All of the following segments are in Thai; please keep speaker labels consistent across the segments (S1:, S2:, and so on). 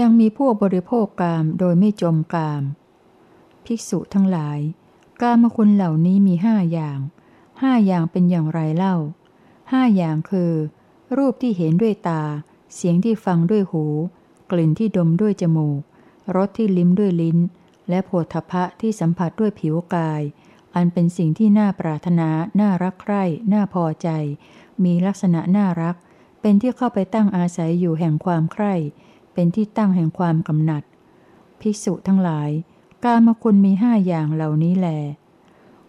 S1: ยังมีผู้บริโภคกามโดยไม่จมกาม ภิกษุทั้งหลาย กามคุณเหล่านี้มีห้าอย่าง ห้าอย่างเป็นอย่างไรเล่า ห้าอย่างคือ รูปที่เห็นด้วยตา เสียงที่ฟังด้วยหู กลิ่นที่ดมด้วยจมูก รสที่ลิ้มด้วยลิ้น และโผฏฐพะที่สัมผัสด้วยผิวกาย อันเป็นสิ่งที่น่าปรารถนา น่ารักใคร่ น่าพอใจ มีลักษณะน่ารัก เป็นที่เข้าไปตั้งอาศัยอยู่แห่งความใคร่ เป็นที่ตั้งแห่งความกำหนัด ภิกษุทั้งหลาย กามคุณมีห้าอย่างเหล่านี้แล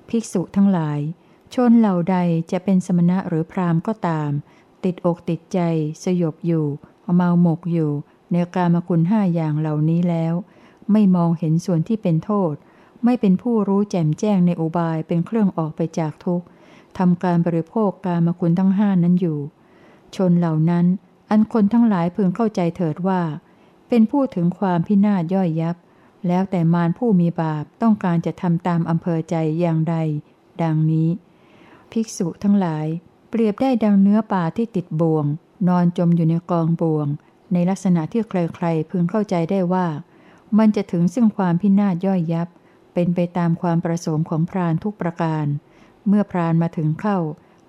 S1: ภิกษุทั้งหลาย ชนเหล่าใดจะเป็นสมณะหรือพราหมก็ตาม ติดอกติดใจ สยบอยู่ เมาหมกอยู่ ในกามคุณห้าอย่างเหล่านี้แล้ว ไม่มองเห็นส่วนที่เป็นโทษ ไม่เป็นผู้รู้แจ่มแจ้งในอุบายเป็นเครื่องออกไปจากทุกข์ทำการบริโภคการมคุณทั้งห้านั้นอยู่ ชนเหล่านั้น อันคนทั้งหลายพึงเข้าใจเถิดว่า เป็นผู้ถึงความพินาศย่อยยับ แล้วแต่มารผู้มีบาปต้องการจะทำตามอำเภอใจอย่างใด ดังนี้ ภิกษุทั้งหลาย เปรียบได้ดังเนื้อป่าที่ติดบ่วง นอนจมอยู่ในกองบ่วง ในลักษณะที่ใครๆพึงเข้าใจได้ว่า มันจะถึงซึ่งความพินาศย่อยยับ เป็นไปตามความประสงค์ของพรานทุกประการ เมื่อพรานมาถึงเข้า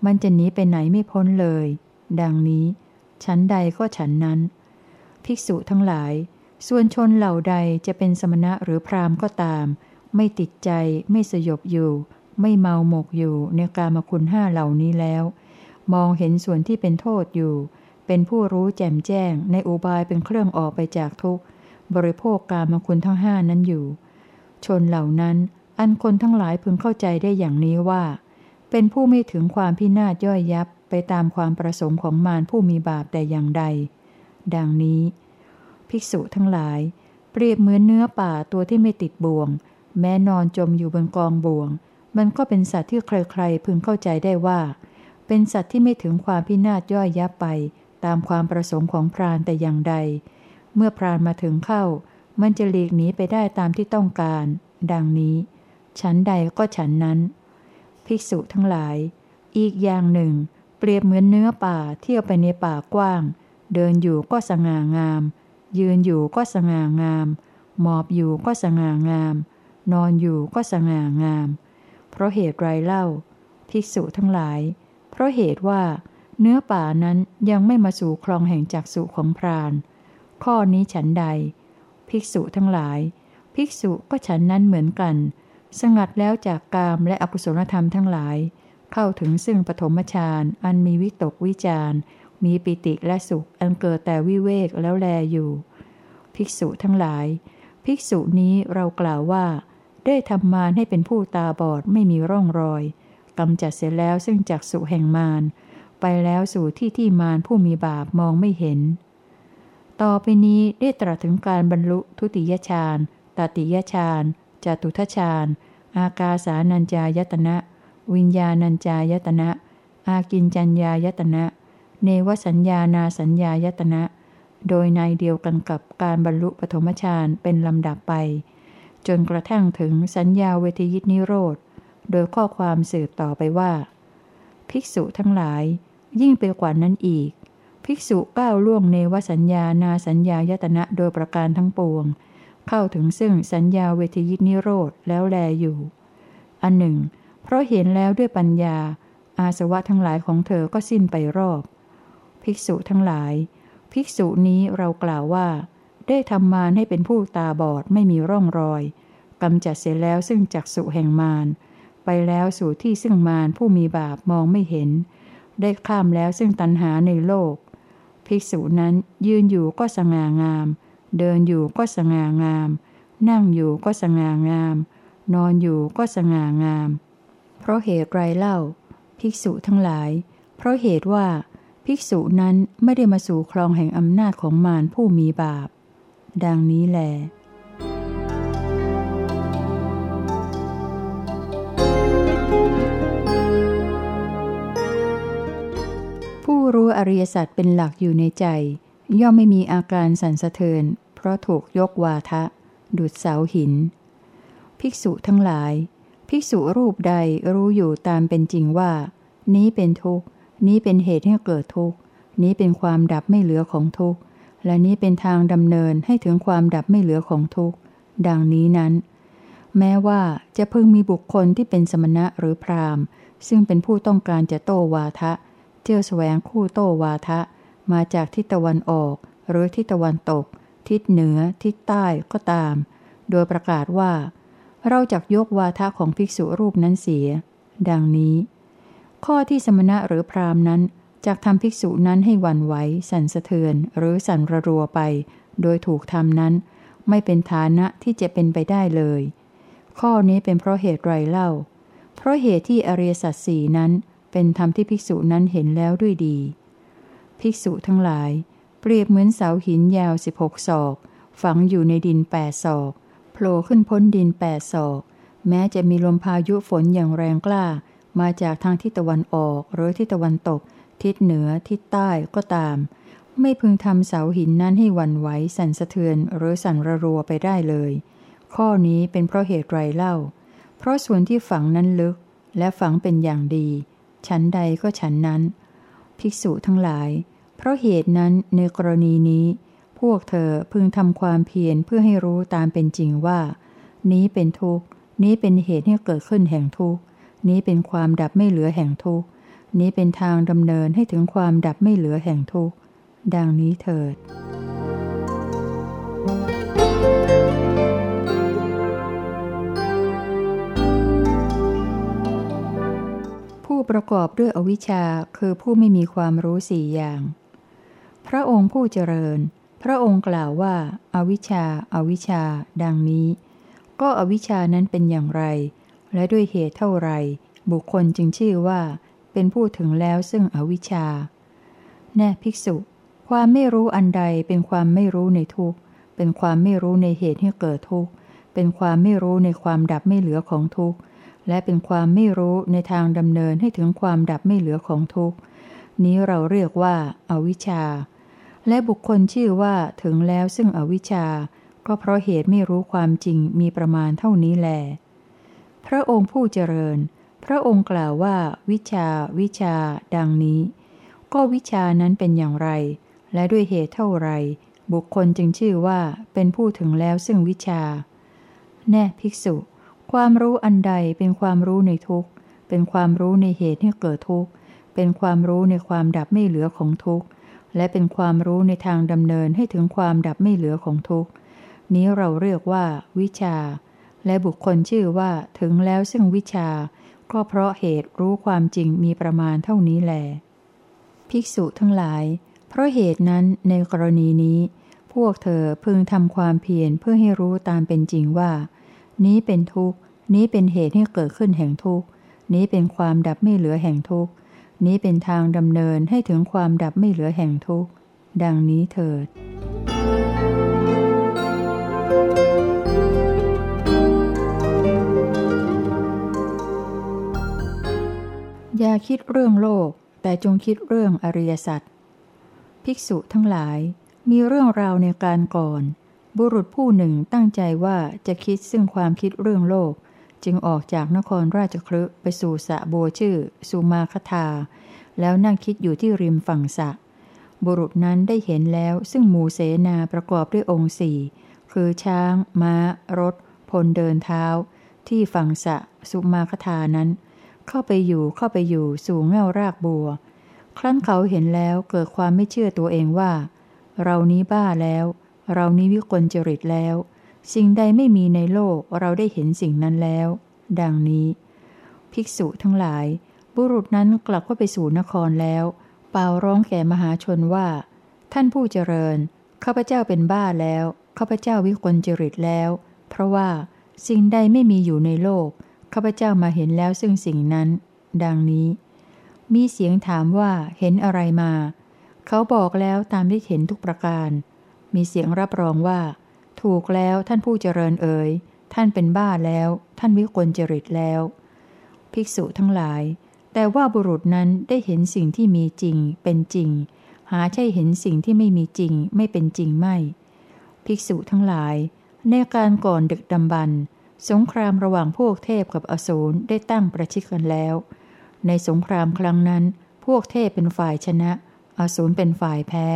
S1: มันจะหนีไปไหนไม่พ้นเลย ดังนี้ฉันใดก็ฉันนั้น ภิกษุทั้งหลาย ส่วนชนเหล่าใดจะเป็นสมณะหรือพรามก็ตาม ไม่ติดใจ ไม่สยบอยู่ ไม่เมาหมกอยู่ในกามคุณห้าเหล่านี้แล้ว มองเห็นส่วนที่เป็นโทษอยู่ เป็นผู้รู้แจ่มแจ้งในอุบายเป็นเครื่องออกไปจากทุกข์ บริโภคกามคุณทั้งห้านั้นอยู่ ชนเหล่านั้น อันคนทั้งหลายพึงเข้าใจได้อย่างนี้ว่า เป็นผู้ไม่ถึงความพินาศย่อยยับไปตามความประสงค์ของมารผู้มีบาปแต่อย่างใด ดังนี้ ภิกษุทั้งหลาย เปรียบเหมือนเนื้อป่าตัวที่ไม่ติดบ่วง แม้นอนจมอยู่บนกองบ่วง มันก็เป็นสัตว์ที่ใครๆพึงเข้าใจได้ว่า เป็นสัตว์ที่ไม่ถึงความพินาศย่อยยับไป ตามความประสงค์ของพรานแต่อย่างใด เมื่อพรานมาถึงเข้า มันจะหลีกหนีไปได้ตามที่ต้องการ ดังนี้ ฉันใดก็ฉันนั้น ภิกษุทั้งหลาย อีกอย่างหนึ่ง เปรียบเหมือนเนื้อป่าเที่ยวไปในป่ากว้าง เดินอยู่ก็สง่างาม ยืนอยู่ก็สง่างาม หมอบอยู่ก็สง่างาม นอนอยู่ก็สง่างาม เพราะเหตุไรเล่า ภิกษุทั้งหลาย เพราะเหตุว่าเนื้อป่านั้นยังไม่มาสู่คลองแห่งจักสุของพราน ข้อนี้ฉันใด ภิกษุทั้งหลาย ภิกษุก็ฉันนั้นเหมือนกัน สงัดแล้วจากกามและอกุศลธรรมทั้งหลาย เข้าถึงซึ่งปฐมฌานอันมีวิตกวิจารมีปิติและสุขอันเกิดแต่วิเวกแล้วแลอยู่ ภิกษุทั้งหลาย ภิกษุนี้เรากล่าวว่า ได้ทำมารให้เป็นผู้ตาบอดไม่มีร่องรอยกำจัดเสร็จแล้วซึ่งจักสุแห่งมารไปแล้วสู่ที่ที่มารผู้มีบาปมองไม่เห็น ต่อไปนี้ได้ตรัสถึงการบรรลุทุติยฌานตติยฌานจตุทฌาน อากาสานัญจายตนะ วิญญาณัญจายตนะ อากินจัญญายตนะ เนวสัญญานาสัญญายตนะ โดยในเดียวกันกับการบรรลุปฐมฌานเป็นลำดับไป จนกระทั่งถึงสัญญาเวทยิตนิโรธ โดยข้อความสืบต่อไปว่า ภิกษุทั้งหลาย ยิ่งไปกว่านั้นอีก ภิกษุก้าวล่วงเนวสัญญานาสัญญายตนะโดยประการทั้งปวง เข้าถึงซึ่งสัญญาเวทยิตนิโรธแล้วแลอยู่ อันหนึ่ง เพราะเห็นแล้วด้วยปัญญา อาสวะทั้งหลายของเธอก็สิ้นไปรอบ ภิกษุทั้งหลาย ภิกษุนี้เรากล่าวว่า ได้ทำมารให้เป็นผู้ตาบอดไม่มีร่องรอยกำจัดเสร็จแล้วซึ่งจักสุแห่งมารไปแล้วสู่ที่ซึ่งมารผู้มีบาปมองไม่เห็น ได้ข้ามแล้วซึ่งตัณหาในโลก ภิกษุนั้นยืนอยู่ก็สง่างาม เดินอยู่ก็สง่างาม นั่งอยู่ก็สง่างาม นอนอยู่ก็สง่างาม เพราะเหตุไรเล่า ภิกษุทั้งหลาย เพราะเหตุว่า ภิกษุนั้นไม่ได้มาสู่ครองแห่งอำนาจของมารผู้มีบาป ดังนี้แหละ ผู้รู้อริยสัจเป็นหลักอยู่ในใจ ย่อมไม่มีอาการสั่นสะเทือน เพราะถูกยกวาทะ ดุดเสาหิน ภิกษุทั้งหลาย ภิกษุรูปใดรู้อยู่ตามเป็นจริงว่า นี้เป็นทุกข์ นี้เป็นเหตุให้เกิดทุกข์ นี้เป็นความดับไม่เหลือของทุกข์ และนี้เป็นทางดำเนินให้ถึงความดับไม่เหลือของทุกข์ ดังนี้นั้น แม้ว่าจะพึงมีบุคคลที่เป็นสมณะหรือพราหมณ์ ซึ่งเป็นผู้ต้องการจะโตวาทะ เจ้าแสวงคู่โตวาทะ มาจากทิศตะวันออก หรือทิศตะวันตก ทิศเหนือ ทิศใต้ก็ตาม โดยประกาศว่า เราจักยกวาทะของภิกษุรูปนั้นเสีย ดังนี้ ข้อที่สมณะหรือพราหมณ์นั้นจักทำภิกษุนั้นให้วันไหวสั่นสะเทือน หรือสั่นระรัวไป โดยถูกทำนั้น ไม่เป็นฐานะที่จะเป็นไปได้เลย ข้อนี้เป็นเพราะเหตุไรเล่า เพราะเหตุที่อริยสัจสี่นั้น เป็นธรรมที่ภิกษุนั้นเห็นแล้วด้วยดี ภิกษุทั้งหลาย เปรียบเหมือนเสาหินยาวสิบหกศอก ฝังอยู่ในดินแปดศอกโผล่ขึ้นพ้นดินแปดศอก แม้จะมีลมพายุฝนอย่างแรงกล้า มาจากทางทิศตะวันออกหรือทิศตะวันตก ทิศเหนือทิศใต้ก็ตาม ไม่พึงทำเสาหินนั้นให้วันไหวสั่นสะเทือนหรือสั่นระรัวไปได้เลย ข้อนี้เป็นเพราะเหตุไรเล่า เพราะส่วนที่ฝังนั้นลึก และฝังเป็นอย่างดี ชั้นใดก็ชั้นนั้น ภิกษุทั้งหลาย เพราะเหตุนั้นในกรณีนี้ พวกเธอพึงทำความเพียรเพื่อให้รู้ตามเป็นจริงว่า นี้เป็นทุกข์ นี้เป็นเหตุให้เกิดขึ้นแห่งทุกข์ นี้เป็นความดับไม่เหลือแห่งทุกข์ นี้เป็นทางดำเนินให้ถึงความดับไม่เหลือแห่งทุกข์ ดังนี้เถิด ประกอบด้วยอวิชชาคือผู้ไม่มีความรู้สี่อย่าง พระองค์ผู้เจริญ พระองค์กล่าวว่าอาวิชชาอาวิชชา ดังนี้ ก็อวิชชานั้นเป็นอย่างไร และด้วยเหตุเท่าไร บุคคลจึงชื่อว่า เป็นผู้ถึงแล้วซึ่งอวิชชา แน่ภิกษุ ความไม่รู้อันใดเป็นความไม่รู้ในทุกเป็นความไม่รู้ในเหตุให้เกิดทุกข์เป็นความไม่รู้ในความดับไม่เหลือของทุกข์ และเป็นความไม่รู้ในทางดำเนินให้ถึงความดับไม่เหลือของทุกข์ นี้เราเรียกว่าอาวิชชา และบุคคลชื่อว่าถึงแล้วซึ่งอวิชชา ก็เพราะเหตุไม่รู้ความจริงมีประมาณเท่านี้แล พระองค์ผู้เจริญ พระองค์กล่าวว่า วิชา วิชา ดังนี้ ก็วิชานั้นเป็นอย่างไร และด้วยเหตุเท่าไร บุคคลจึงชื่อว่าเป็นผู้ถึงแล้วซึ่งวิชา แน่ภิกษุ ความรู้อันใดเป็นความรู้ในทุกข์ เป็นความรู้ในเหตุให้เกิดทุกข์ เป็นความรู้ในความดับไม่เหลือของทุกข์ และเป็นความรู้ในทางดำเนินให้ถึงความดับไม่เหลือของทุกข์ นี้เราเรียกว่า วิชา และบุคคลชื่อว่าถึงแล้วซึ่งวิชา ก็เพราะเหตุรู้ความจริงมีประมาณเท่านี้แลภิกษุทั้งหลาย เพราะเหตุนั้นในกรณีนี้ พวกเธอพึงทำความเพียรเพื่อให้รู้ตามเป็นจริงว่า นี้เป็นทุกข์ นี้เป็นเหตุให้เกิดขึ้นแห่งทุกข์ นี้เป็นความดับไม่เหลือแห่งทุกข์ นี้เป็นทางดำเนินให้ถึงความดับไม่เหลือแห่งทุกข์ ดังนี้เถิด อย่าคิดเรื่องโลก แต่จงคิดเรื่องอริยสัจ ภิกษุทั้งหลาย มีเรื่องราวในการก่อน บุรุษผู้หนึ่งตั้งใจว่าจะคิดซึ่งความคิดเรื่องโลก จึงออกจากนครราชครึไปสู่สะโบชื่อ สุมาคทา แล้วนั่งคิดอยู่ที่ริมฝั่งสะ บุรุษนั้นได้เห็นแล้วซึ่งหมู่เสนาประกอบด้วยองค์สี่คือช้างม้า รถ พลเดินเท้า ที่ฝั่งสะ สุมาคทานั้น เข้าไปอยู่เข้าไปอยู่สู่เง่ารากบัว ครั้นเขาเห็นแล้วเกิดความไม่เชื่อตัวเองว่า เรานี้บ้าแล้ว เรานี้วิกลจริตแล้ว สิ่งใดไม่มีในโลกเราได้เห็นสิ่งนั้นแล้ว ดังนี้ ภิกษุทั้งหลาย บุรุษนั้นกลับเข้าไปสู่นครแล้ว เป่าร้องแก่มหาชนว่า ท่านผู้เจริญข้าพเจ้าเป็นบ้าแล้วข้าพเจ้าวิกลจริตแล้ว เพราะว่าสิ่งใดไม่มีอยู่ในโลกข้าพเจ้ามาเห็นแล้วซึ่งสิ่งนั้น ดังนี้ มีเสียงถามว่าเห็นอะไรมา เขาบอกแล้วตามที่เห็นทุกประการ มีเสียงรับรองว่า ถูกแล้วท่านผู้เจริญเอ๋ยท่านเป็นบ้าแล้ว ท่านวิกลจริตแล้ว ภิกษุทั้งหลาย แต่ว่าบุรุษนั้นได้เห็นสิ่งที่มีจริง เป็นจริง หาใช่เห็นสิ่งที่ไม่มีจริง ไม่เป็นจริงไม่ ภิกษุทั้งหลาย ในการก่อนดึกดำบรรสงครามระหว่างพวกเทพกับอสูรได้ตั้งประชิดกันแล้ว ในสงครามครั้งนั้น พวกเทพเป็นฝ่ายชนะ อสูรเป็นฝ่ายแพ้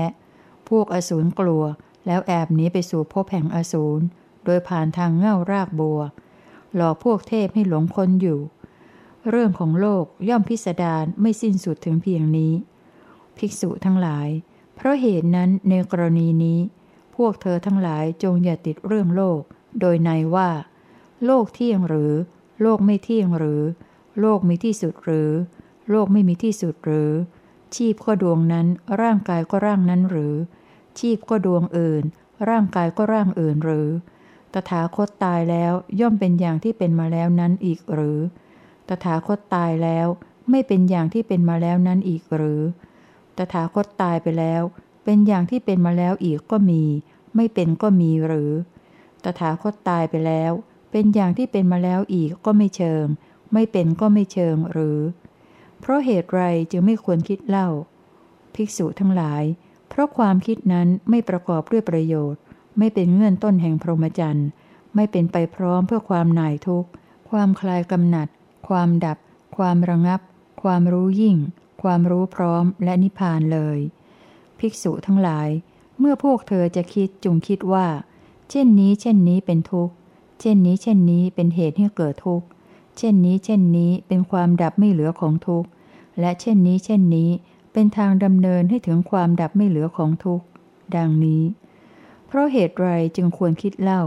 S1: พวกอสูรกลัว แล้วแอบหนีไปสู่ภพแห่งอสูร โดยผ่านทางเง่ารากบัว หลอกพวกเทพให้หลงคนอยู่ เรื่องของโลกย่อมพิสดารไม่สิ้นสุดถึงเพียงนี้ ภิกษุทั้งหลาย เพราะเหตุนั้นในกรณีนี้ พวกเธอทั้งหลายจงอย่าติดเรื่องโลก โดยในว่า โลกเที่ยงหรือ โลกไม่เที่ยงหรือ โลกมีที่สุดหรือ โลกไม่มีที่สุดหรือ ชีพก็ดวงนั้นร่างกายก็ร่างนั้นหรือ ชีพก็ดวงอื่น ร่างกายก็ร่างอื่นหรือ ตถาคตตายแล้วย่อมเป็นอย่างที่เป็นมาแล้วนั้นอีกหรือ ตถาคตตายแล้วไม่เป็นอย่างที่เป็นมาแล้วนั้นอีกหรือ ตถาคตตายไปแล้ว เป็นอย่างที่เป็นมาแล้วอีกก็มี ไม่เป็นก็มีหรือ ตถาคตตายไปแล้ว เป็นอย่างที่เป็นมาแล้วอีกก็ไม่เชิง ไม่เป็นก็ไม่เชิงหรือ เพราะเหตุไรจึงไม่ควรคิดเล่า ภิกษุทั้งหลาย เพราะความคิดนั้นไม่ประกอบด้วยประโยชน์ ไม่เป็นเงื่อนต้นแห่งพรหมจรรย์ ไม่เป็นไปพร้อมเพื่อความหน่ายทุกข์ ความคลายกำหนัด ความดับ ความระงับ ความรู้ยิ่ง ความรู้พร้อมและนิพพานเลย ภิกษุทั้งหลาย เมื่อพวกเธอจะคิดจงคิดว่า เช่นนี้ เช่นนี้เป็นทุกข์ เช่นนี้ เช่นนี้เป็นเหตุให้เกิดทุกข์ เช่นนี้ เช่นนี้เป็นความดับไม่เหลือของทุกข์ และเช่นนี้ เช่นนี้ เป็นทางดำเนินให้ถึงความดับไม่เหลือของทุกข์ ดังนี้ เพราะเหตุไรจึงควรคิดเล่า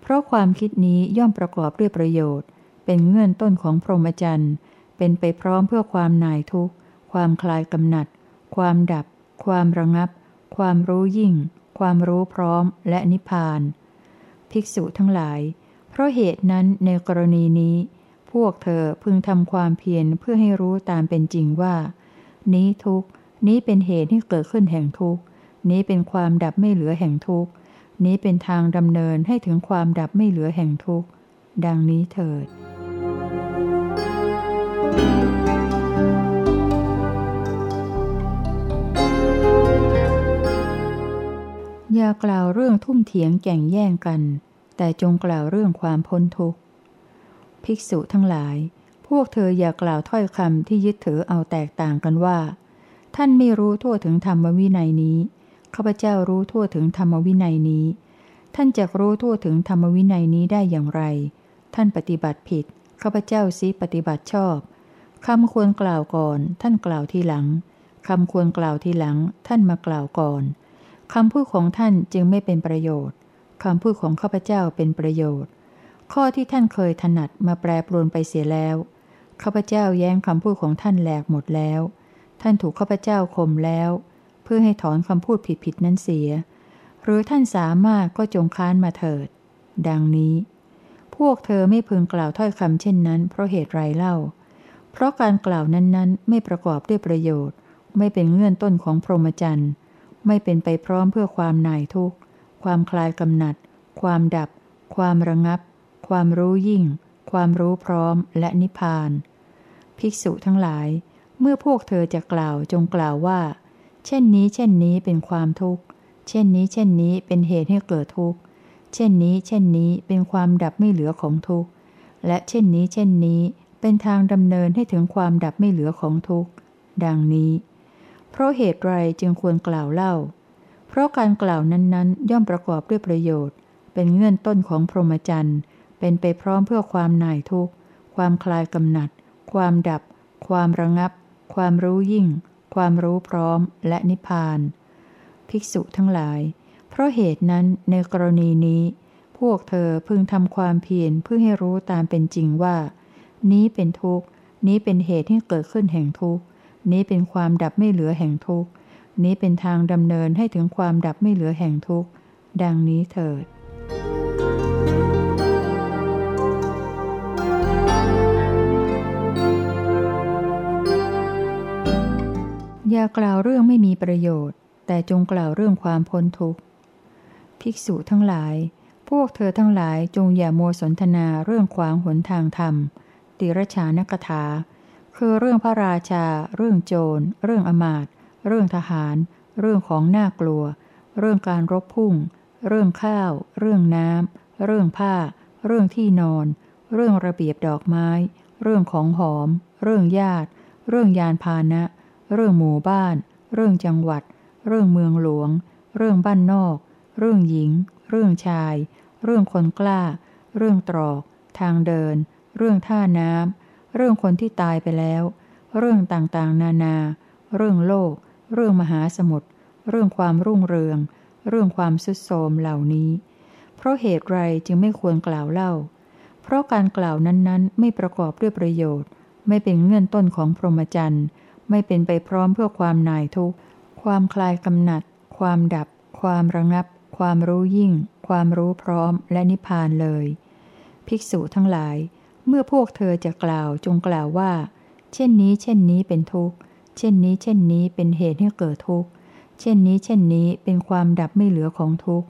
S1: เพราะความคิดนี้ย่อมประกอบด้วยประโยชน์ เป็นเงื่อนต้นของพรหมจรรย์ เป็นไปพร้อมเพื่อความหน่ายทุกข์ ความคลายกำหนัด ความดับ ความระงับ ความรู้ยิ่ง ความรู้พร้อม และนิพพาน ภิกษุทั้งหลาย เพราะเหตุนั้นในกรณีนี้ พวกเธอพึงทำความเพียรเพื่อให้รู้ตามเป็นจริงว่า นี้ทุกนี้เป็นเหตุที่เกิดขึ้นแห่งทุกนี้เป็นความดับไม่เหลือแห่งทุกนี้เป็นทางดำเนินให้ถึงความดับไม่เหลือแห่งทุกดังนี้เถิดอย่ากล่าวเรื่องทุ่มเถียงแก่งแย่งกัน แต่จงกล่าวเรื่องความพ้นทุกข์ ภิกษุทั้งหลาย พวกเธออย่ากล่าวถ้อยคำที่ยึดถือเอาแตกต่างกันว่า ท่านไม่รู้ทั่วถึงธรรมวินัยนี้ข้าพเจ้ารู้ทั่วถึงธรรมวินัยนี้ ท่านจะรู้ทั่วถึงธรรมวินัยนี้ได้อย่างไร ท่านปฏิบัติผิดข้าพเจ้าซิปฏิบัติชอบคำควรกล่าวก่อน ท่านกล่าวทีหลังคำควรกล่าวทีหลัง ท่านมากล่าวก่อนคำพูดของท่านจึงไม่เป็นประโยชน์คำพูดของข้าพเจ้าเป็นประโยชน์ ข้อที่ท่านเคยถนัดมาแปรปรวนไปเสียแล้ว ข้าพเจ้าแย้งคำพูดของท่านแหลกหมดแล้ว ท่านถูกข้าพเจ้าข่มแล้ว เพื่อให้ถอนคำพูดผิดๆนั้นเสีย หรือท่านสามารถก็จงค้านมาเถิด ดังนี้ พวกเธอไม่พึงกล่าวถ้อยคำเช่นนั้น เพราะเหตุไรเล่า เพราะการกล่าวนั้นๆ ไม่ประกอบด้วยประโยชน์ ไม่เป็นเงื่อนต้นของพรหมจรรย์ไม่เป็นไปพร้อมเพื่อความหน่ายทุกข์ ความคลายกำหนัด ความดับ ความระงับ ความรู้ยิ่ง ความรู้พร้อมและนิพพาน ภิกษุทั้งหลาย เมื่อพวกเธอจะกล่าวจงกล่าวว่า เช่นนี้ เช่นนี้เป็นความทุกข์ เช่นนี้ เช่นนี้เป็นเหตุให้เกิดทุกข์ เช่นนี้ เช่นนี้เป็นความดับไม่เหลือของทุกข์ และเช่นนี้ เช่นนี้เป็นทางดำเนินให้ถึงความดับไม่เหลือของทุกข์ ดังนี้ เพราะเหตุไรจึงควรกล่าวเล่า เพราะการกล่าวนั้นๆ ย่อมประกอบด้วยประโยชน์ เป็นเงื่อนต้นของพรหมจรรย์ เป็นไปพร้อมเพื่อความหน่ายทุกข์ ความคลายกำหนัด ความดับ ความระงับ ความรู้ยิ่ง ความรู้พร้อม และนิพพาน ภิกษุทั้งหลาย เพราะเหตุนั้นในกรณีนี้ พวกเธอพึงทำความเพียรเพื่อให้รู้ตามเป็นจริงว่า นี้เป็นทุกข์ นี้เป็นเหตุที่เกิดขึ้นแห่งทุกข์ นี้เป็นความดับไม่เหลือแห่งทุกข์ นี้เป็นทางดำเนินให้ถึงความดับไม่เหลือแห่งทุกข์ ดังนี้เถิด อย่ากล่าวเรื่องไม่มีประโยชน์ แต่จงกล่าวเรื่องความพ้นทุกข์ ภิกษุทั้งหลาย พวกเธอทั้งหลายจงอย่าโมสนทนาเรื่องขวางหนทางธรรม ติรชานกถา คือเรื่องพระราชา เรื่องโจร เรื่องอมาตเรื่องทหาร เรื่องของน่ากลัว เรื่องการรบพุ่ง เรื่องข้าว เรื่องน้ำ เรื่องผ้า เรื่องที่นอน เรื่องระเบียบดอกไม้ เรื่องของหอม เรื่องญาติ เรื่องยานพาหนะ เรื่องหมู่บ้าน เรื่องจังหวัด เรื่องเมืองหลวง เรื่องบ้านนอก เรื่องหญิง เรื่องชาย เรื่องคนกล้า เรื่องตรอก ทางเดิน เรื่องท่าน้ำเรื่องคนที่ตายไปแล้ว เรื่องต่างๆ นานา เรื่องโลก เรื่องมหาสมุทร เรื่องความรุ่งเรือง เรื่องความสุดโทมเหล่านี้ เพราะเหตุไรจึงไม่ควรกล่าวเล่า เพราะการกล่าวนั้นๆ ไม่ประกอบด้วยประโยชน์ ไม่เป็นเงื่อนต้นของพรหมจรรย์ ไม่เป็นไปพร้อมเพื่อความนายทุกข์ ความคลายกำหนัด ความดับ ความระงับ ความรู้ยิ่ง ความรู้พร้อมและนิพพานเลย ภิกษุทั้งหลาย เมื่อพวกเธอจะกล่าวจงกล่าวว่า เช่นนี้ เช่นนี้เป็นทุกข์ เช่นนี้ เช่นนี้เป็นเหตุให้เกิดทุกข์ เช่นนี้ เช่นนี้เป็นความดับไม่เหลือของทุกข์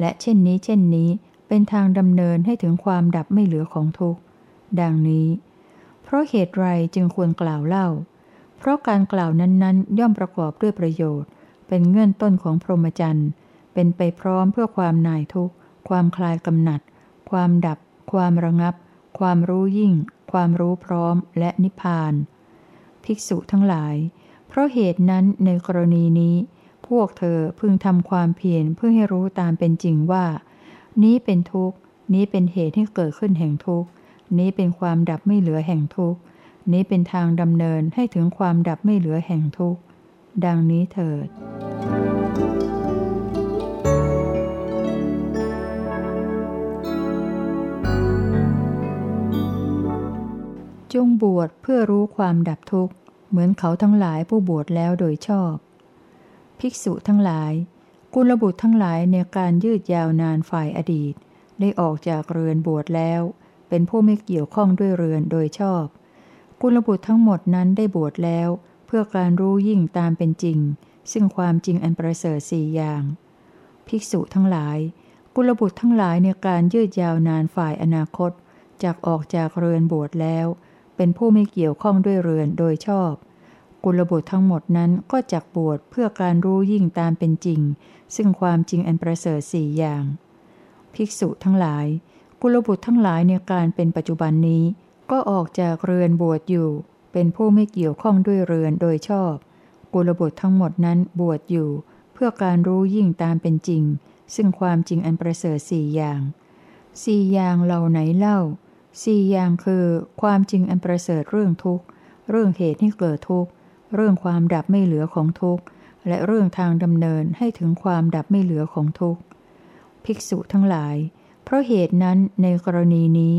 S1: และเช่นนี้ เช่นนี้เป็นทางดำเนินให้ถึงความดับไม่เหลือของทุกข์ ดังนี้ เพราะเหตุไรจึงควรกล่าวเล่า เพราะการกล่าวนั้นๆ ย่อมประกอบด้วยประโยชน์ เป็นเงื่อนต้นของพรหมจรรย์ เป็นไปพร้อมเพื่อความนายทุกข์ ความคลายกำหนัด ความดับ ความระงับ ความรู้ยิ่ง ความรู้พร้อม และนิพพาน ภิกษุทั้งหลาย เพราะเหตุนั้นในกรณีนี้ พวกเธอพึงทำความเพียรเพื่อให้รู้ตามเป็นจริงว่า นี้เป็นทุกข์ นี้เป็นเหตุให้เกิดขึ้นแห่งทุกข์ นี้เป็นความดับไม่เหลือแห่งทุกข์ นี้เป็นทางดำเนินให้ถึงความดับไม่เหลือแห่งทุกข์ ดังนี้เถิด จงบวชเพื่อรู้ความดับทุกข์ เหมือนเขาทั้งหลายผู้บวชแล้วโดยชอบ ภิกษุทั้งหลาย กุลบุตรทั้งหลายในการยืดยาวนานฝ่ายอดีต ได้ออกจากเรือนบวชแล้วเป็นผู้ไม่เกี่ยวข้องด้วยเรือนโดยชอบ กุลบุตรทั้งหมดนั้นได้บวชแล้ว เพื่อการรู้ยิ่งตามเป็นจริง ซึ่งความจริงอันประเสริฐสี่อย่าง ภิกษุทั้งหลาย กุลบุตรทั้งหลายในการยืดยาวนานฝ่ายอนาคตจากออกจากเรือนบวชแล้ว เป็นผู้ไม่เกี่ยวข้องด้วยเรือนโดยชอบ กุลบุตรทั้งหมดนั้นก็จักบวชเพื่อการรู้ยิ่งตามเป็นจริง ซึ่งความจริงอันประเสริฐสี่อย่าง ภิกษุทั้งหลาย กุลบุตรทั้งหลายในการเป็นปัจจุบันนี้ ก็ออกจากเรือนบวชอยู่ เป็นผู้ไม่เกี่ยวข้องด้วยเรือนโดยชอบ กุลบุตรทั้งหมดนั้นบวชอยู่ เพื่อการรู้ยิ่งตามเป็นจริง ซึ่งความจริงอันประเสริฐสี่อย่างสี่อย่างเหล่าไหนเล่าสี่อย่างคือความจริงอันประเสริฐเรื่องทุกข์ เรื่องเหตุให้เกิดทุกข์ เรื่องความดับไม่เหลือของทุกข์ และเรื่องทางดำเนินให้ถึงความดับไม่เหลือของทุกข์ ภิกษุทั้งหลาย เพราะเหตุนั้นในกรณีนี้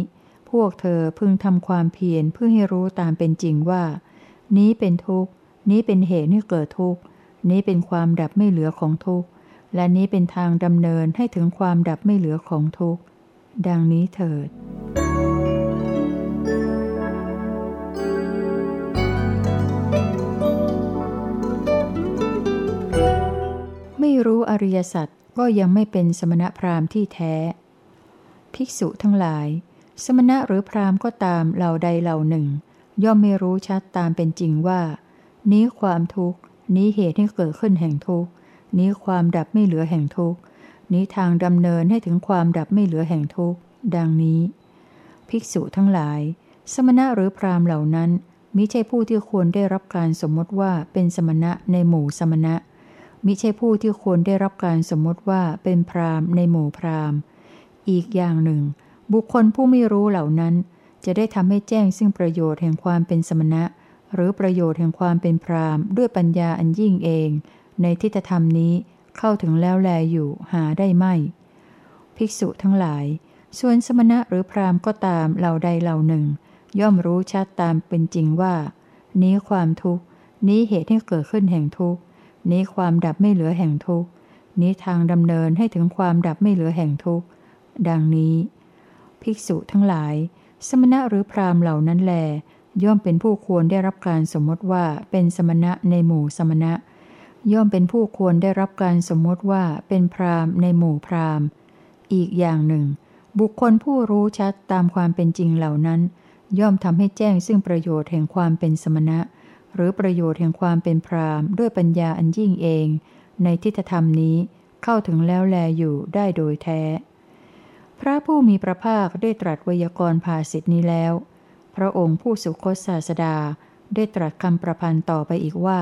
S1: พวกเธอพึงทำความเพียรเพื่อให้รู้ตามเป็นจริงว่า นี้เป็นทุกข์ นี้เป็นเหตุให้เกิดทุกข์ นี้เป็นความดับไม่เหลือของทุกข์ และนี้เป็นทางดำเนินให้ถึงความดับไม่เหลือของทุกข์ ดังนี้เถิดไม่รู้อริยสัจก็ยังไม่เป็นสมณพราหมณ์ที่แท้ ภิกษุทั้งหลาย สมณะหรือพราหมณ์ก็ตามเหล่าใดเหล่าหนึ่ง ย่อมไม่รู้ชัดตามเป็นจริงว่า นี้ความทุกข์ นี้เหตุให้เกิดขึ้นแห่งทุกข์ นี้ความดับไม่เหลือแห่งทุกข์ นี้ทางดำเนินให้ถึงความดับไม่เหลือแห่งทุกข์ ดังนี้ ภิกษุทั้งหลาย สมณะหรือพราหมณ์เหล่านั้นมิใช่ผู้ที่ควรได้รับการสมมติว่าเป็นสมณะในหมู่สมณะ มิใช่ผู้ที่ควรได้รับการสมมติว่าเป็นพราหมณ์ในหมู่พราหมณ์ อีกอย่างหนึ่ง บุคคลผู้ไม่รู้เหล่านั้น จะได้ทำให้แจ้งซึ่งประโยชน์แห่งความเป็นสมณะ หรือประโยชน์แห่งความเป็นพรามด้วยปัญญาอันยิ่งเอง ในทิฏฐธรรมนี้เข้าถึงแล้วแลอยู่หาได้ไม่ ภิกษุทั้งหลาย ส่วนสมณะหรือพรามก็ตามเหล่าใดเหล่าหนึ่ง ย่อมรู้ชัดตามเป็นจริงว่า นี้ความทุกข์ นี้เหตุให้เกิดขึ้นแห่งทุกข์ นี้ความดับไม่เหลือแห่งทุกข์ นี้ทางดำเนินให้ถึงความดับไม่เหลือแห่งทุกข์ ดังนี้ ภิกษุทั้งหลาย สมณะหรือพราหมณ์เหล่านั้นแล ย่อมเป็นผู้ควรได้รับการสมมติว่าเป็นสมณะในหมู่สมณะ ย่อมเป็นผู้ควรได้รับการสมมติว่าเป็นพราหมณ์ในหมู่พราหมณ์ อีกอย่างหนึ่ง บุคคลผู้รู้ชัดตามความเป็นจริงเหล่านั้น ย่อมทำให้แจ้งซึ่งประโยชน์แห่งความเป็นสมณะ หรือประโยชน์แห่งความเป็นพราหมณ์ด้วยปัญญาอันยิ่งเอง ในทิฏฐธรรมนี้เข้าถึงแล้วแลอยู่ได้โดยแท้ พระผู้มีพระภาคได้ตรัสวยากรณ์ภาสิทธินี้แล้ว พระองค์ผู้สุคตศาสดาได้ตรัสคำประพันธ์ต่อไปอีกว่า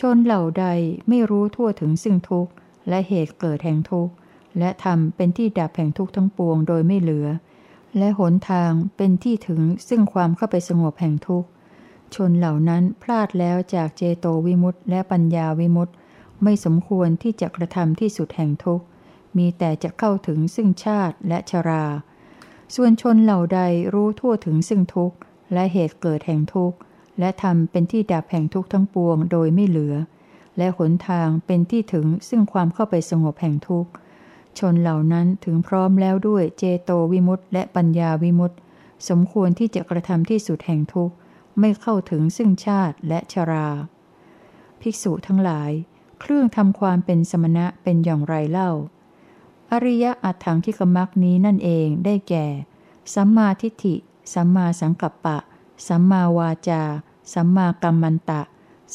S1: ชนเหล่าใดไม่รู้ทั่วถึงซึ่งทุกข์ และเหตุเกิดแห่งทุกข์ และทำเป็นที่ดับแห่งทุกข์ทั้งปวงโดยไม่เหลือ และหนทางเป็นที่ถึงซึ่งความเข้าไปสงบแห่งทุกข์ ชนเหล่านั้นพลาดแล้วจากเจโตวิมุตต์และปัญญาวิมุตต์ไม่สมควรที่จะกระทำที่สุดแห่งทุกข์ มีแต่จะเข้าถึงซึ่งชาติและชรา ส่วนชนเหล่าใดรู้ทั่วถึงซึ่งทุกข์ และเหตุเกิดแห่งทุกข์ และทำเป็นที่ดับแห่งทุกข์ทั้งปวงโดยไม่เหลือ และหนทางเป็นที่ถึงซึ่งความเข้าไปสงบแห่งทุกข์ ชนเหล่านั้นถึงพร้อมแล้วด้วยเจโตวิมุตต์และปัญญาวิมุตต์สมควรที่จะกระทำที่สุดแห่งทุกข์ ไม่เข้าถึงซึ่งชาติและชรา ภิกษุทั้งหลาย เครื่องทำความเป็นสมณะเป็นอย่างไรเล่า อริยอัตถังที่กมักนี้นั่นเองได้แก่ สัมมาทิฏฐิ สัมมาสังกัปปะ สัมมาวาจา สัมมากัมมันตะ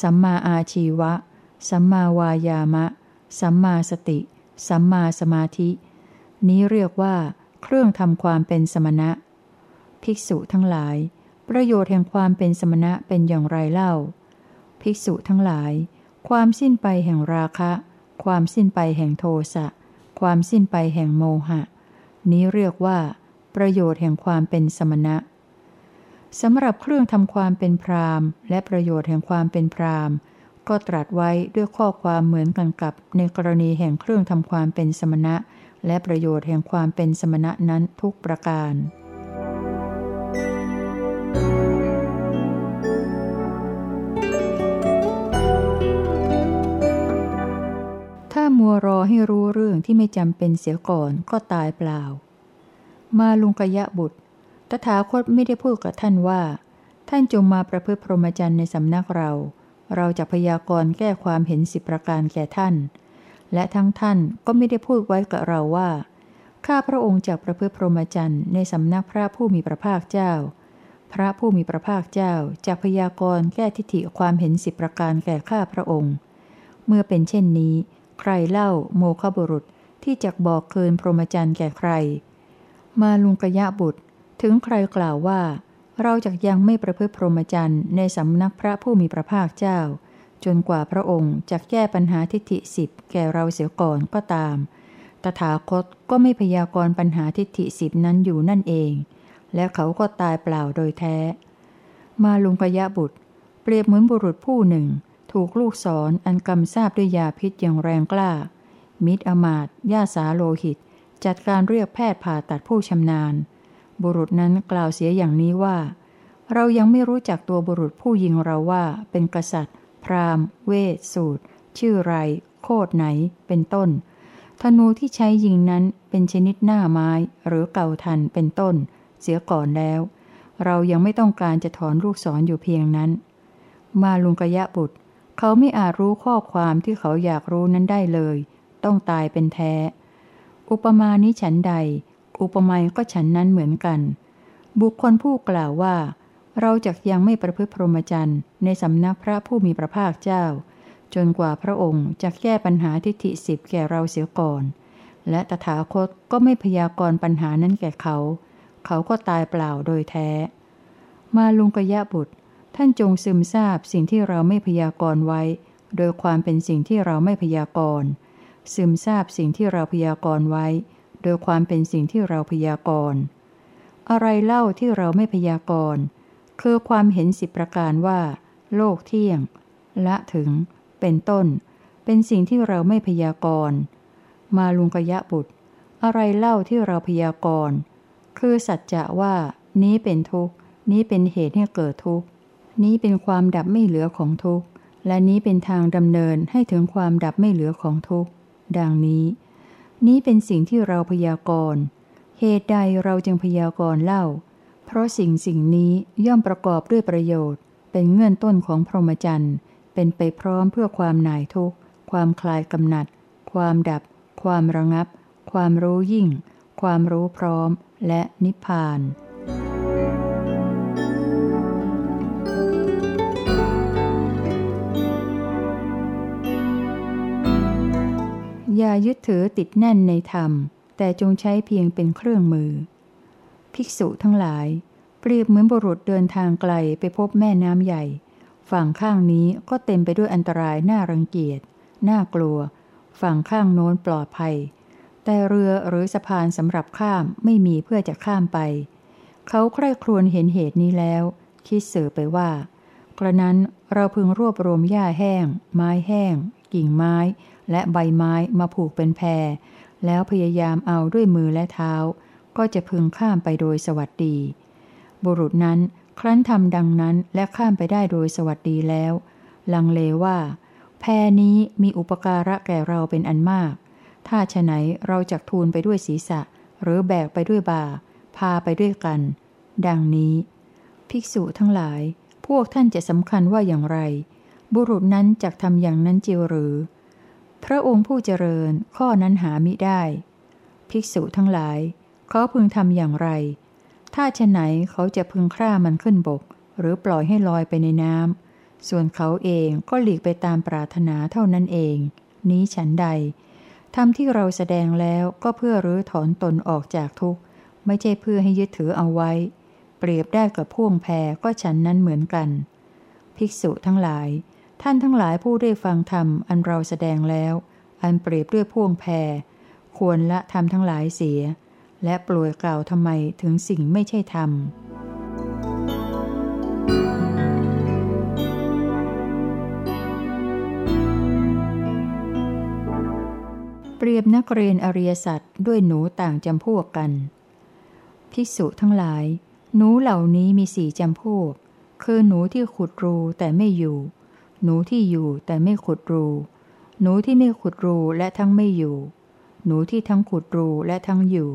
S1: สัมมาอาชีวะ สัมมาวายามะ สัมมาสติ สัมมาสมาธิ นี้เรียกว่า เครื่องทำความเป็นสมณะ ภิกษุทั้งหลาย ประโยชน์แห่งความเป็นสมณะเป็นอย่างไรเล่า ภิกษุทั้งหลาย ความสิ้นไปแห่งราคะ ความสิ้นไปแห่งโทสะ ความสิ้นไปแห่งโมหะ นี้เรียกว่า ประโยชน์แห่งความเป็นสมณะสำหรับเครื่องทำความเป็นพรามและประโยชน์แห่งความเป็นพรามก็ตรัสไว้ด้วยข้อความเหมือนกันกับในกรณีแห่งเครื่องทำความเป็นสมณะ และประโยชน์แห่งความเป็นสมณะนั้นทุกประการ มัวรอให้รู้เรื่องที่ไม่จำเป็นเสียก่อนก็ตายเปล่า มาลุงกยะบุตร ตถาคตไม่ได้พูดกับท่านว่า ท่านจงมาประพฤติพรหมจรรย์ในสำนักเรา เราจะพยากรณ์แก้ความเห็นสิบประการแก่ท่าน และทั้งท่านก็ไม่ได้พูดไว้กับเราว่า ข้าพระองค์จะประพฤติพรหมจรรย์ในสำนักพระผู้มีพระภาคเจ้า พระผู้มีพระภาคเจ้าจะพยากรณ์แก้ทิฏฐิความเห็นสิบประการแก่ข้าพระองค์ เมื่อเป็นเช่นนี้ ใครเล่าโมฆบุรุษที่จะบอกเกินพรหมจรรย์แก่ใคร มาลุงกะยะบุตร ถึงใครกล่าวว่า เราจะยังไม่ประพฤติพรหมจรรย์ในสำนักพระผู้มีพระภาคเจ้า จนกว่าพระองค์จะแก้ปัญหาทิฏฐิสิบแก่เราเสียก่อนก็ตาม ตถาคตก็ไม่พยากรณ์ปัญหาทิฏฐิสิบนั้นอยู่นั่นเอง และเขาก็ตายเปล่าโดยแท้ มาลุงกะยะบุตร เปรียบเหมือนบุรุษผู้หนึ่ง ถูกลูกศรออันกำทราบด้วยยาพิษอย่างแรงกล้า มิตรอมาตย่าสาโลหิต จัดการเรียกแพทย์ผ่าตัดผู้ชำนาญ บุรุษนั้นกล่าวเสียอย่างนี้ว่า เรายังไม่รู้จักตัวบุรุษผู้ยิงเราว่า เป็นกษัตริย์ พราหมณ์ เวสสูตร ชื่อไร โคดไหน เป็นต้น ธนูที่ใช้ยิงนั้นเป็นชนิดหน้าไม้หรือเก่าทันเป็นต้น เสียก่อนแล้ว เรายังไม่ต้องการจะถอนลูกศรออยู่เพียงนั้น มาลุงกยะบุตร เขาไม่อาจรู้ข้อความที่เขาอยากรู้นั้นได้เลย ต้องตายเป็นแท้ อุปมานี้ฉันใด อุปมาก็ฉันนั้นเหมือนกัน บุคคลผู้กล่าวว่า เราจะยังไม่ประพฤติพรหมจรรย์ในสำนักพระผู้มีพระภาคเจ้า จนกว่าพระองค์จะแก้ปัญหาทิฏฐิสิบแก่เราเสียก่อน และตถาคตก็ไม่พยากรณ์ปัญหานั้นแก่เขา เขาก็ตายเปล่าโดยแท้ มาลุงกยะบุตร ท่านจงซึมซาบสิ่งที่เราไม่พยากรณ์ไว้ โดยความเป็นสิ่งที่เราไม่พยากรณ์ซึมซาบสิ่งที่เราพยากรณ์ไว้ โดยความเป็นสิ่งที่เราพยากรณ์อะไรเล่าที่เราไม่พยากรณ์คือความเห็นสิบประการว่า โลกเที่ยง ละถึง เป็นต้น เป็นสิ่งที่เราไม่พยากรณ์มาลุงกยะบุตร อะไรเล่าที่เราพยากรณ์คือสัจจะว่า นี้เป็นทุกข์ นี้เป็นเหตุให้เกิดทุกข์ นี้เป็นความดับไม่เหลือของทุกข์ และนี้เป็นทางดำเนินให้ถึงความดับไม่เหลือของทุกข์ ดังนี้ นี้เป็นสิ่งที่เราพยากรณ์ เหตุใดเราจึงพยากรณ์เล่า เพราะสิ่งสิ่งนี้ย่อมประกอบด้วยประโยชน์ เป็นเงื่อนต้นของพรหมจรรย์ เป็นไปพร้อมเพื่อความหน่ายทุกข์ ความคลายกำหนัด ความดับ ความระงับ ความรู้ยิ่ง ความรู้พร้อม และนิพพาน อย่ายึดถือติดแน่นในธรรม แต่จงใช้เพียงเป็นเครื่องมือ ภิกษุทั้งหลาย เปรียบเหมือนบุรุษเดินทางไกลไปพบแม่น้ำใหญ่ ฝั่งข้างนี้ก็เต็มไปด้วยอันตรายน่ารังเกียจ น่ากลัว ฝั่งข้างโน้นปลอดภัย แต่เรือหรือสะพานสำหรับข้ามไม่มีเพื่อจะข้ามไป เขาใคร่ครวญเห็นเหตุนี้แล้ว คิดเสือไปว่ากระนั้นเราพึงรวบรวมหญ้าแห้ง ไม้แห้ง กิ่งไม้ และใบไม้มาผูกเป็นแพร แล้วพยายามเอาด้วยมือและเท้า ก็จะพึงข้ามไปโดยสวัสดี บุรุษนั้นครั้นทำดังนั้นและข้ามไปได้โดยสวัสดีแล้ว ลังเลว่า แพรนี้มีอุปการะแก่เราเป็นอันมาก ถ้าฉไหนเราจะทูลไปด้วยศีรษะ หรือแบกไปด้วยบ่า พาไปด้วยกัน ดังนี้ ภิกษุทั้งหลาย พวกท่านจะสำคัญว่าอย่างไร บุรุษนั้นจะทำอย่างนั้นจิวหรือ พระองค์ผู้เจริญข้อนั้นหามิได้ ภิกษุทั้งหลายเขาพึงทำอย่างไร ถ้าฉะไหนเขาจะพึงฆ่ามันขึ้นบก หรือปล่อยให้ลอยไปในน้ำส่วนเขาเองก็หลีกไปตามปรารถนาเท่านั้นเอง นี้ฉันใดทำที่เราแสดงแล้วก็เพื่อรื้อถอนตนออกจากทุกข์ ไม่ใช่เพื่อให้ยึดถือเอาไว้ เปรียบได้กับพ่วงแพรก็ฉันนั้นเหมือนกัน ภิกษุทั้งหลาย ท่านทั้งหลายผู้ได้ฟังธรรมอันเราแสดงแล้ว อันเปรียบด้วยพ่วงแพร ควรละธรรมทั้งหลายเสีย และปลวยกล่าวทำไมถึงสิ่งไม่ใช่ธรรมเปรียบนักเรียนอริยสัจด้วยหนูต่างจำพวกกัน ภิกษุทั้งหลาย หนูเหล่านี้มีสี่จำพวก คือหนูที่ขุดรูแต่ไม่อยู่ หนูที่อยู่แต่ไม่ขุดรู หนูที่ไม่ขุดรูและทั้งไม่อยู่ หนูที่ทั้งขุดรูและทั้งอยู่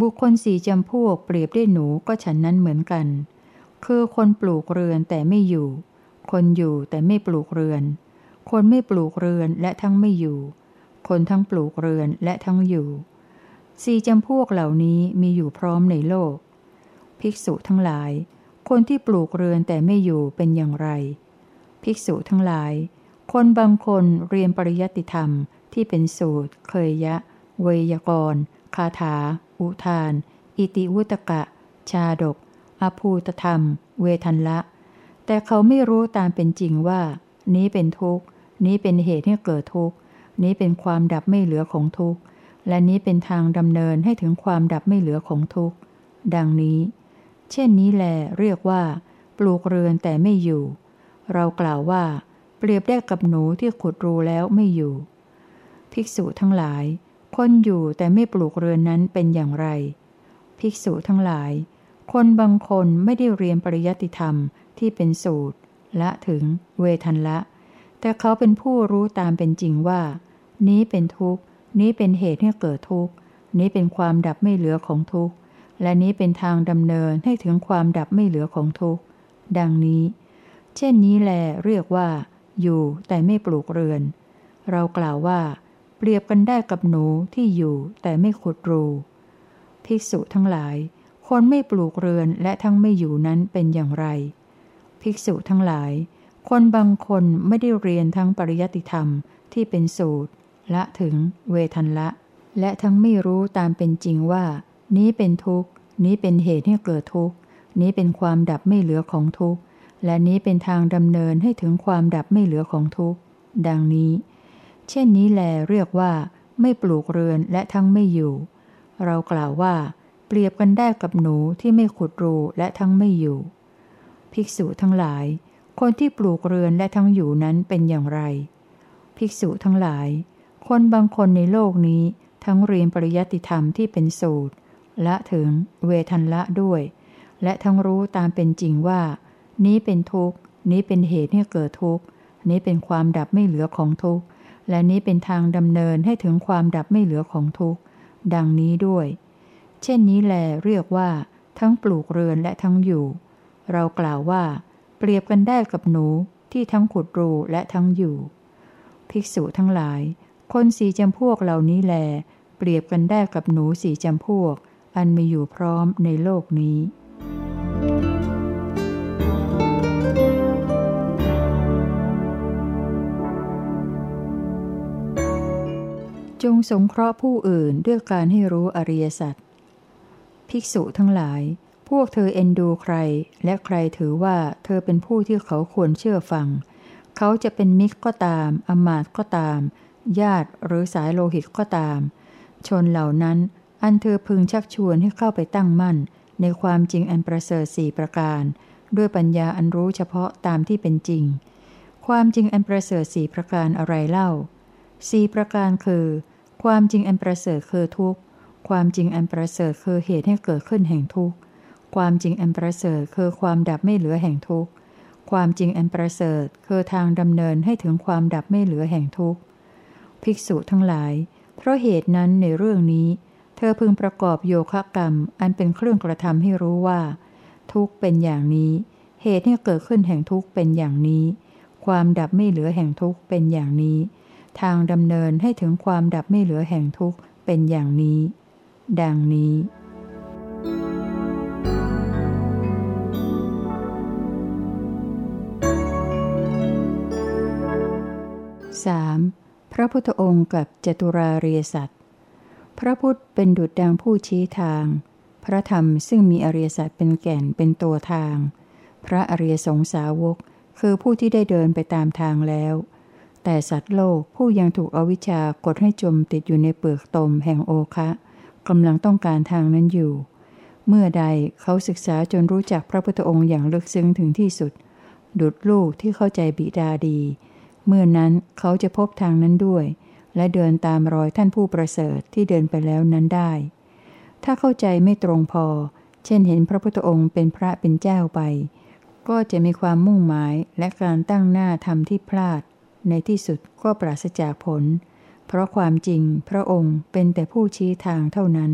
S1: บุคคลสี่จำพวกเปรียบได้หนูก็ฉันนั้นเหมือนกัน คือคนปลูกเรือนแต่ไม่อยู่ คนอยู่แต่ไม่ปลูกเรือน คนไม่ปลูกเรือนและทั้งไม่อยู่ คนทั้งปลูกเรือนและทั้งอยู่สี่จำพวกเหล่านี้มีอยู่พร้อมในโลก ภิกษุทั้งหลาย คนที่ปลูกเรือนแต่ไม่อยู่เป็นอย่างไร ภิกษุทั้งหลาย คนบางคนเรียนปริยัติธรรมที่เป็นสูตร เคยยะ เวยากรคาถา อุทาน อิติวุตกะ ชาดก อภูตธรรม เวทันละ แต่เขาไม่รู้ตามเป็นจริงว่า นี้เป็นทุกข์ นี้เป็นเหตุให้เกิดทุกข์ นี้เป็นความดับไม่เหลือของทุกข์ และนี้เป็นทางดำเนินให้ถึงความดับไม่เหลือของทุกข์ ดังนี้ เช่นนี้แลเรียกว่า ปลูกเรือนแต่ไม่อยู่ เรากล่าวว่า เปรียบได้กับหนูที่ขุดรูแล้วไม่อยู่ ภิกษุทั้งหลาย คนอยู่แต่ไม่ปลูกเรือนนั้นเป็นอย่างไร ภิกษุทั้งหลาย คนบางคนไม่ได้เรียนปริยัติธรรมที่เป็นสูตร ละถึงเวทันละ แต่เขาเป็นผู้รู้ตามเป็นจริงว่า นี้เป็นทุกข์ นี้เป็นเหตุให้เกิดทุกข์ นี้เป็นความดับไม่เหลือของทุกข์ และนี้เป็นทางดำเนินให้ถึงความดับไม่เหลือของทุกข์ ดังนี้ เช่นนี้แลเรียกว่า อยู่แต่ไม่ปลูกเรือน เรากล่าวว่า เปรียบกันได้กับหนูที่อยู่แต่ไม่ขุดรู ภิกษุทั้งหลาย คนไม่ปลูกเรือนและทั้งไม่อยู่นั้นเป็นอย่างไร ภิกษุทั้งหลาย คนบางคนไม่ได้เรียนทั้งปริยัติธรรมที่เป็นสูตร ละถึง เวทันละ และทั้งไม่รู้ตามเป็นจริงว่า นี้เป็นทุกข์ นี้เป็นเหตุให้เกิดทุกข์ นี้เป็นความดับไม่เหลือของทุกข์ และนี้เป็นทางดำเนินให้ถึงความดับไม่เหลือของทุกข์ ดังนี้ เช่นนี้แลเรียกว่า ไม่ปลูกเรือนและทั้งไม่อยู่ เรากล่าวว่า เปรียบกันได้กับหนูที่ไม่ขุดรูและทั้งไม่อยู่ ภิกษุทั้งหลาย คนที่ปลูกเรือนและทั้งอยู่นั้นเป็นอย่างไร ภิกษุทั้งหลาย คนบางคนในโลกนี้ทั้งเรียนปริยัติธรรมที่เป็นสูตร และถึงเวทันละด้วย และทั้งรู้ตามเป็นจริงว่า นี้เป็นทุกข์ นี้เป็นเหตุให้เกิดทุกข์ นี้เป็นความดับไม่เหลือของทุกข์ และนี้เป็นทางดำเนินให้ถึงความดับไม่เหลือของทุกข์ ดังนี้ด้วย เช่นนี้แลเรียกว่า ทั้งปลูกเรือนและทั้งอยู่ เรากล่าวว่า เปรียบกันได้กับหนูที่ทั้งขุดรูและทั้งอยู่ ภิกษุทั้งหลาย คนสีจำพวกเหล่านี้แล เปรียบกันได้กับหนูสีจำพวก อันมีอยู่พร้อมในโลกนี้ จงสงเคราะห์ผู้อื่นด้วยการให้รู้อริยสัจภิกษุทั้งหลาย พวกเธอเอ็นดูใคร และใครถือว่าเธอเป็นผู้ที่เขาควรเชื่อฟัง เขาจะเป็นมิตรก็ตาม อมาตก็ตาม ญาติหรือสายโลหิตก็ตาม ชนเหล่านั้น อันเธอพึงชักชวนให้เข้าไปตั้งมั่น ในความจริงอันประเสริฐสี่ประการ ด้วยปัญญาอันรู้เฉพาะตามที่เป็นจริง ความจริงอันประเสริฐสี่ประการอะไรเล่าสี่ประการคือ ความจริงอันประเสริฐคือทุกข์ ความจริงอันประเสริฐคือเหตุให้เกิดขึ้นแห่งทุกข์ ความจริงอันประเสริฐคือความดับไม่เหลือแห่งทุกข์ ความจริงอันประเสริฐคือทางดำเนินให้ถึงความดับไม่เหลือแห่งทุกข์ ภิกษุทั้งหลาย เพราะเหตุนั้นในเรื่องนี้ เธอพึงประกอบโยคะกรรม อันเป็นเครื่องกระทำให้รู้ว่า ทุกข์เป็นอย่างนี้ เหตุให้เกิดขึ้นแห่งทุกข์เป็นอย่างนี้ ความดับไม่เหลือแห่งทุกข์เป็นอย่างนี้ ทางดำเนินให้ถึงความดับไม่เหลือแห่งทุกข์เป็นอย่างนี้ ดังนี้ 3. พระพุทธองค์กับจตุราเรียสัตว์พระพุทธเป็นดุจดังผู้ชี้ทาง พระธรรมซึ่งมีอริยสัจเป็นแก่นเป็นตัวทาง พระอริยสงสาวกคือผู้ที่ได้เดินไปตามทางแล้ว แต่สัตว์โลกผู้ยังถูกอวิชชากดให้จมติดอยู่ในเปลือกตมแห่งโอคะกำลังต้องการทางนั้นอยู่ เมื่อใดเขาศึกษาจนรู้จักพระพุทธองค์อย่างลึกซึ้งถึงที่สุด ดุดลูกที่เข้าใจบิดาดี เมื่อนั้นเขาจะพบทางนั้นด้วย และเดินตามรอยท่านผู้ประเสริฐที่เดินไปแล้วนั้นได้ ถ้าเข้าใจไม่ตรงพอ เช่นเห็นพระพุทธองค์เป็นพระเป็นเจ้าไป ก็จะมีความมุ่งหมายและการตั้งหน้าทำที่พลาด ในที่สุดก็ปราศจากผล เพราะความจริงพระองค์เป็นแต่ผู้ชี้ทางเท่านั้น